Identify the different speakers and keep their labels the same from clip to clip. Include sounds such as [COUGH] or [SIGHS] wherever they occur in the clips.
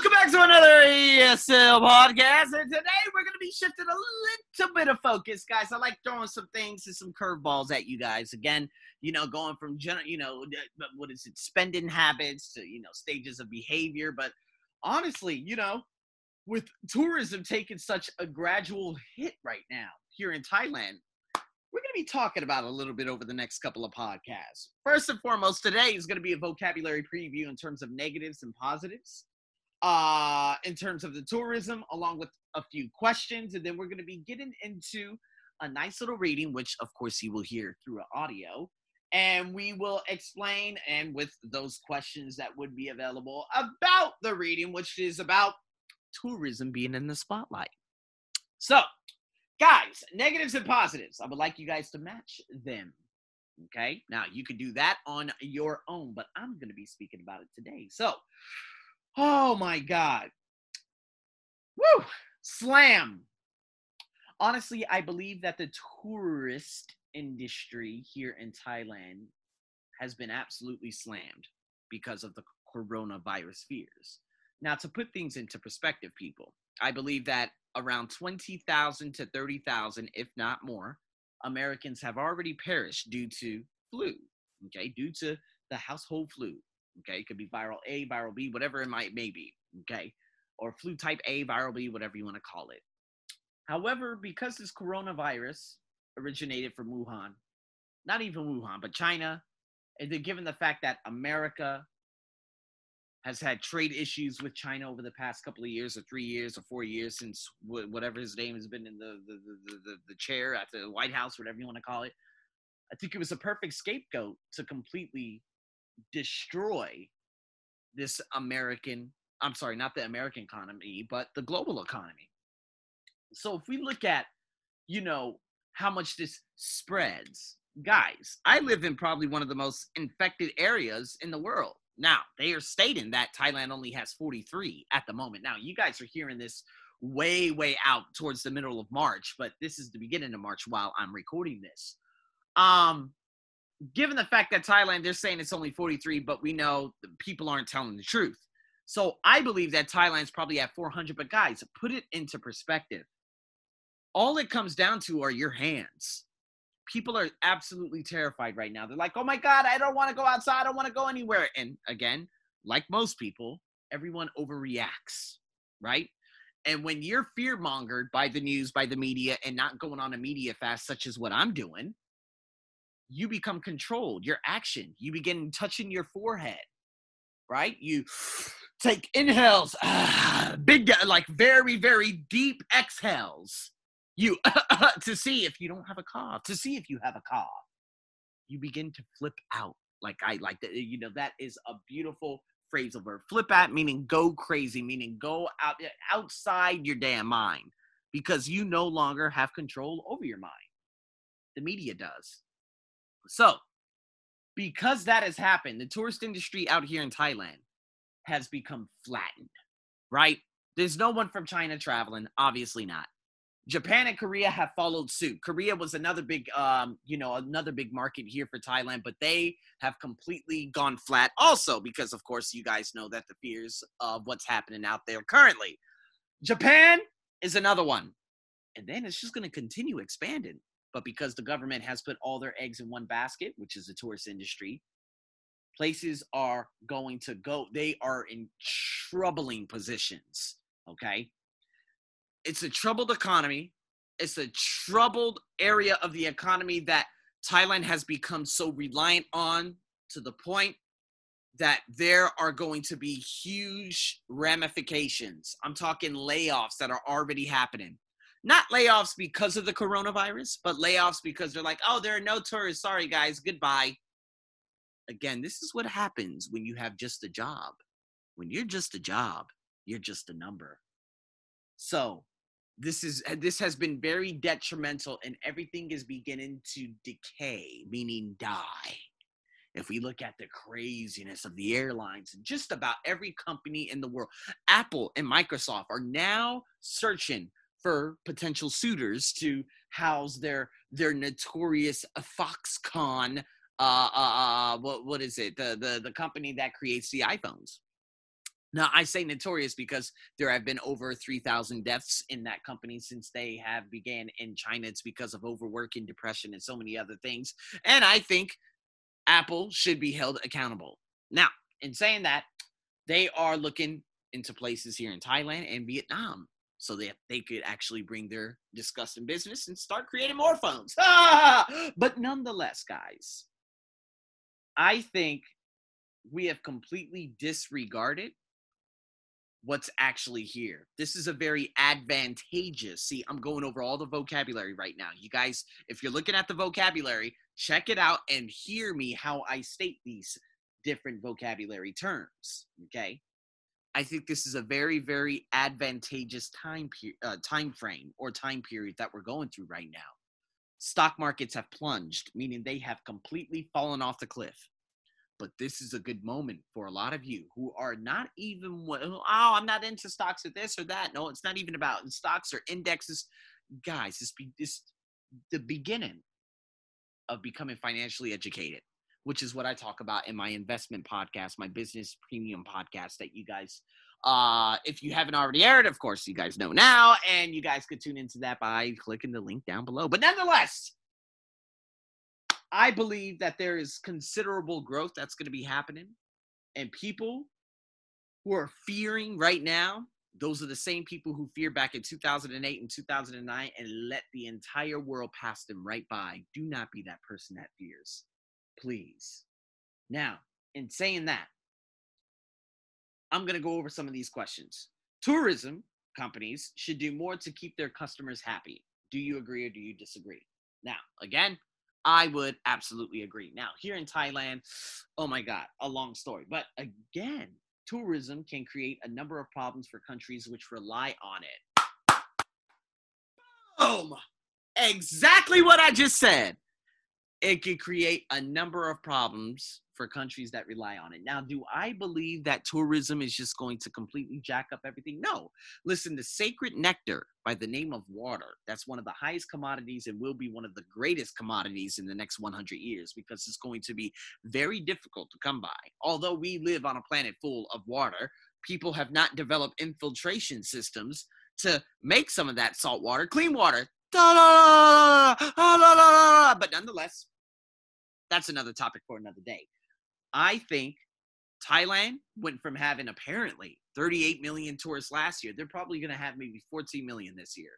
Speaker 1: Welcome back to another ESL podcast. And today we're going to be shifting a little bit of focus, guys. I like throwing some things and some curveballs at you guys. Again, you know, going from, you know, what is it, spending habits to, you know, stages of behavior. But honestly, you know, with tourism taking such a gradual hit right now here in Thailand, we're going to be talking about a little bit over the next couple of podcasts. First and foremost, today is going to be a vocabulary preview in terms of negatives and positives uh, in terms of the tourism, along with a few questions. And then we're going to be getting into a nice little reading, which of course you will hear through audio. And we will explain, and with those questions that would be available about the reading, which is about tourism being in the spotlight. So, guys, negatives and positives. I would like you guys to match them. Okay. Now, you could do that on your own, but I'm going to be speaking about it today. So, Oh my God. Woo! Slam. Honestly, I believe that the tourist industry here in Thailand has been absolutely slammed because of the coronavirus fears. Now, to put things into perspective, people, I believe that around 20,000 to 30,000, if not more, Americans have already perished due to flu, okay, due to the household flu. Okay, it could be viral A, viral B, whatever it might may be. Okay, or flu type A, viral B, whatever you want to call it. However, because this coronavirus originated from Wuhan, not even Wuhan, but China, and then given the fact that America has had trade issues with China over the past couple of years, or three years, or four years since whatever his name has been in the the, the, the, the chair at the White House, whatever you want to call it. I think it was a perfect scapegoat to completely destroy this American, I'm sorry, not the American economy, but the global economy. So if we look at, you know, how much this spreads, guys, I live in probably one of the most infected areas in the world. Now, they are stating that Thailand only has 43 at the moment. Now, you guys are hearing this way, way out towards the middle of March, but this is the beginning of March while I'm recording this. Um, given the fact that Thailand, they're saying it's only 43, but we know people aren't telling the truth. So I believe that Thailand's probably at 400. But guys, put it into perspective. All it comes down to are your hands. People are absolutely terrified right now. They're like, oh my God, I don't want to go outside. I don't want to go anywhere. And again, like most people, everyone overreacts, right? And when you're fear mongered by the news, by the media, and not going on a media fast, such as what I'm doing, you become controlled. Your action, you begin touching your forehead, right? You [SIGHS] take inhales, ah, [SIGHS] big, like very, very deep exhales. You [LAUGHS] to see if you don't have a cough, to see if you have a cough. You begin to flip out, like I like that. You know that is a beautiful phrasal verb. Flip out meaning go crazy, meaning go out outside your damn mind because you no longer have control over your mind. The media does. So, because that has happened, the tourist industry out here in Thailand has become flattened, right? There's no one from China traveling, obviously not. Japan and Korea have followed suit. Korea was another big, um, you know, another big market here for Thailand, but they have completely gone flat. Also, because of course you guys know that the fears of what's happening out there currently. Japan is another one, and then it's just going to continue expanding. But because the government has put all their eggs in one basket, which is the tourist industry, places are going to go, they are in troubling positions. Okay. It's a troubled economy. It's a troubled area of the economy that Thailand has become so reliant on to the point that there are going to be huge ramifications. I'm talking layoffs that are already happening not layoffs because of the coronavirus, but layoffs because they're like, oh, there are no tourists. Sorry, guys. Goodbye. Again, this is what happens when you have just a job. When you're just a job, you're just a number. So this is this has been very detrimental and everything is beginning to decay meaning die if we look at the craziness of the airlines just about every company in the world apple and microsoft are now searching for potential suitors to house their their notorious Foxconn. Uh, uh, uh, what what is it? The the the company that creates the iPhones. Now, I say notorious because there have been over 3,000 deaths in that company since they have began in China. It's because of overwork and depression and so many other things. And I think Apple should be held accountable. Now, in saying that, they are looking into places here in Thailand and Vietnam so that they could actually bring their disgusting business and start creating more phones. Ah! but nonetheless, guys, I think we have completely disregarded what's actually here. This is a very advantageous. See, I'm going over all the vocabulary right now. You guys, if you're looking at the vocabulary, check it out and hear me how I state these different vocabulary terms, okay? I think this is a very very advantageous time per- uh, time frame or time period that we're going through right now. Stock markets have plunged, meaning they have completely fallen off the cliff. But this is a good moment for a lot of you who are not even oh i'm not into stocks or this or that. No it's not even about stocks or indexes. Guys this be this the beginning of becoming financially educated which is what i talk about in my investment podcast my business premium podcast that you guys uh if you haven't already aired of course you guys know now and you guys could tune into that by clicking the link down below but nonetheless I believe that there is considerable growth that's going to be happening. And people who are fearing right now, those are the same people who feared back in 2008 and 2009 and let the entire world pass them right by. Do not be that person that fears, please. Now, in saying that, I'm going to go over some of these questions. Tourism companies should do more to keep their customers happy. Do you agree or do you disagree? Now, again, I would absolutely agree. Now, here in Thailand, oh my God, a long story. But again, tourism can create a number of problems for countries which rely on it. Boom! Exactly what I just said. It could create a number of problems for countries that rely on it. Now, do I believe that tourism is just going to completely jack up everything? No. Listen, the sacred nectar by the name of water, that's one of the highest commodities and will be one of the greatest commodities in the next 100 years because it's going to be very difficult to come by. Although we live on a planet full of water, people have not developed infiltration systems to make some of that salt water clean water. But nonetheless, that's another topic for another day. I think Thailand went from having apparently 38 million tourists last year. They're probably going to have maybe 14 million this year.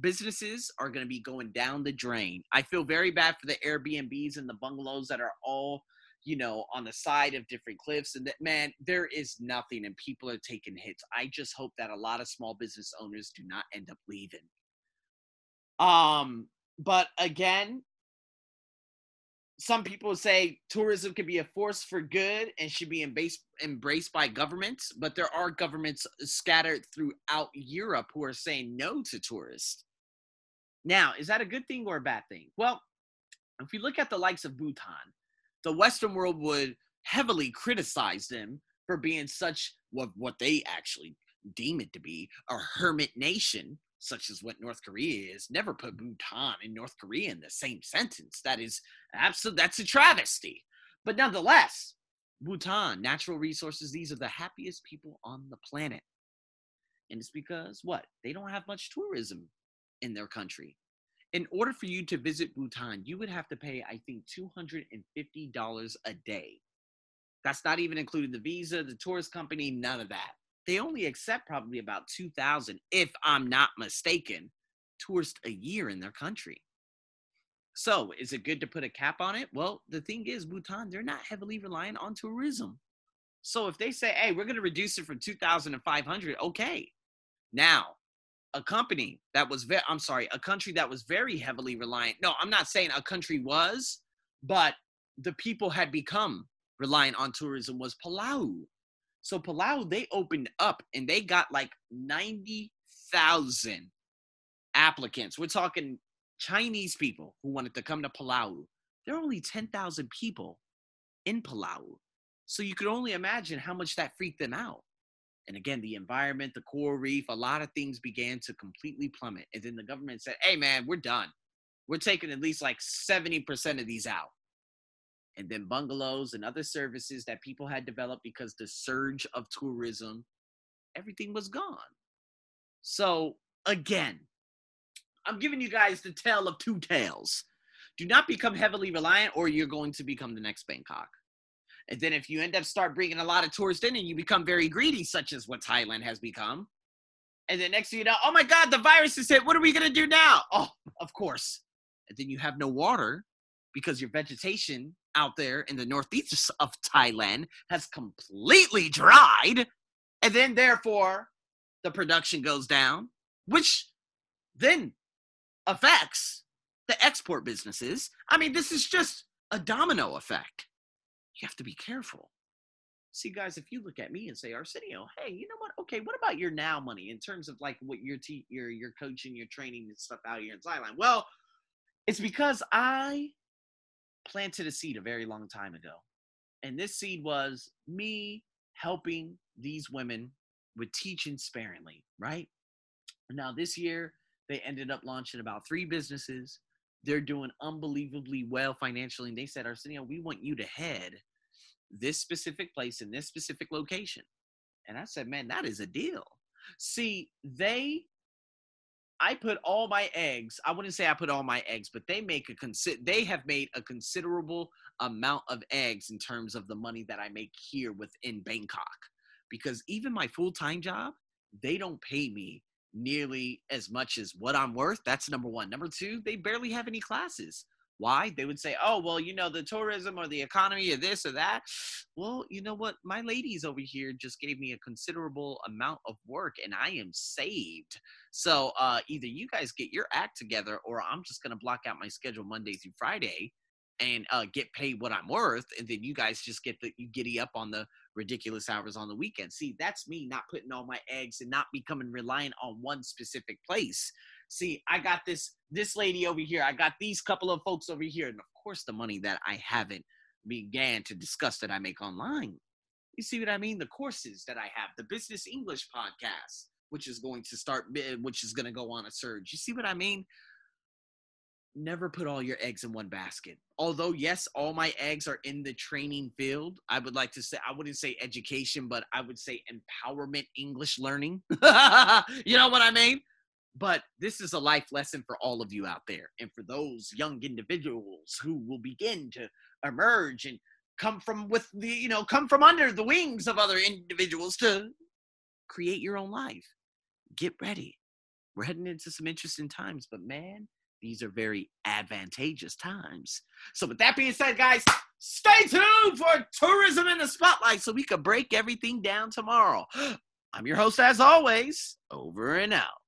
Speaker 1: Businesses are going to be going down the drain. I feel very bad for the Airbnbs and the bungalows that are all, you know, on the side of different cliffs. And that, man, there is nothing and people are taking hits. I just hope that a lot of small business owners do not end up leaving. Um, but again, some people say tourism can be a force for good and should be embraced, embraced by governments, but there are governments scattered throughout Europe who are saying no to tourists. Now, is that a good thing or a bad thing? Well, if you look at the likes of Bhutan, the Western world would heavily criticize them for being such what, what they actually deem it to be a hermit nation such as what North Korea is, never put Bhutan and North Korea in the same sentence. That is absolute that's a travesty. But nonetheless, Bhutan, natural resources, these are the happiest people on the planet. And it's because what? They don't have much tourism in their country. In order for you to visit Bhutan, you would have to pay, I think, $250 a day. That's not even including the visa, the tourist company, none of that they only accept probably about 2,000, if I'm not mistaken, tourists a year in their country. So, is it good to put a cap on it? Well, the thing is, Bhutan, they're not heavily reliant on tourism. So, if they say, hey, we're going to reduce it from 2,500, okay. Now, a company that was very, I'm sorry, a country that was very heavily reliant. No, I'm not saying a country was, but the people had become reliant on tourism was Palau. So Palau, they opened up and they got like 90,000 applicants. We're talking Chinese people who wanted to come to Palau. There are only 10,000 people in Palau. So you could only imagine how much that freaked them out. And again, the environment, the coral reef, a lot of things began to completely plummet. And then the government said, hey, man, we're done. We're taking at least like 70% of these out. And then bungalows and other services that people had developed because the surge of tourism, everything was gone. So, again, I'm giving you guys the tale of two tales. Do not become heavily reliant, or you're going to become the next Bangkok. And then if you end up start bringing a lot of tourists in and you become very greedy, such as what Thailand has become, and then next thing you know, oh my God, the virus is hit. What are we gonna do now? Oh, of course. And then you have no water because your vegetation out there in the northeast of Thailand has completely dried. And then therefore the production goes down, which then affects the export businesses. I mean, this is just a domino effect you have to be careful. See, guys, if you look at me and say, Arsenio, hey, you know what? Okay, what about your now money in terms of like what you're te- you're you're coaching, your training and stuff out here in Thailand? Well, it's because I planted a seed a very long time ago. And this seed was me helping these women with teaching sparingly, right? Now, this year, they ended up launching about three businesses. They're doing unbelievably well financially. And they said, Arsenio, we want you to head this specific place in this specific location. And I said, man, that is a deal. See, they, I put all my eggs, I wouldn't say I put all my eggs, but they make a consider, they have made a considerable amount of eggs in terms of the money that I make here within Bangkok. Because even my full time job, they don't pay me nearly as much as what I'm worth. That's number one. Number two, they barely have any classes. Why? They would say, oh, well, you know, the tourism or the economy or this or that. Well, you know what? My ladies over here just gave me a considerable amount of work and I am saved. So uh, either you guys get your act together or I'm just going to block out my schedule Monday through Friday and uh, get paid what I'm worth, and then you guys just get the you giddy up on the ridiculous hours on the weekend. See, that's me not putting all my eggs and not becoming reliant on one specific place see, I got this this lady over here. I got these couple of folks over here, and of course, the money that I haven't began to discuss that I make online. You see what I mean? The courses that I have, the business English podcast, which is going to start, eh, which is going to go on a surge. You see what I mean? Never put all your eggs in one basket. Although, yes, all my eggs are in the training field. I would like to say, I wouldn't say education, but I would say empowerment English learning. [LAUGHS] you know what I mean? But this is a life lesson for all of you out there. And for those young individuals who will begin to emerge and come from with the, you know, come from under the wings of other individuals to create your own life. Get ready. We're heading into some interesting times, but man, these are very advantageous times. So, with that being said, guys, stay tuned for Tourism in the Spotlight so we can break everything down tomorrow. [GASPS] I'm your host, as always, over and out.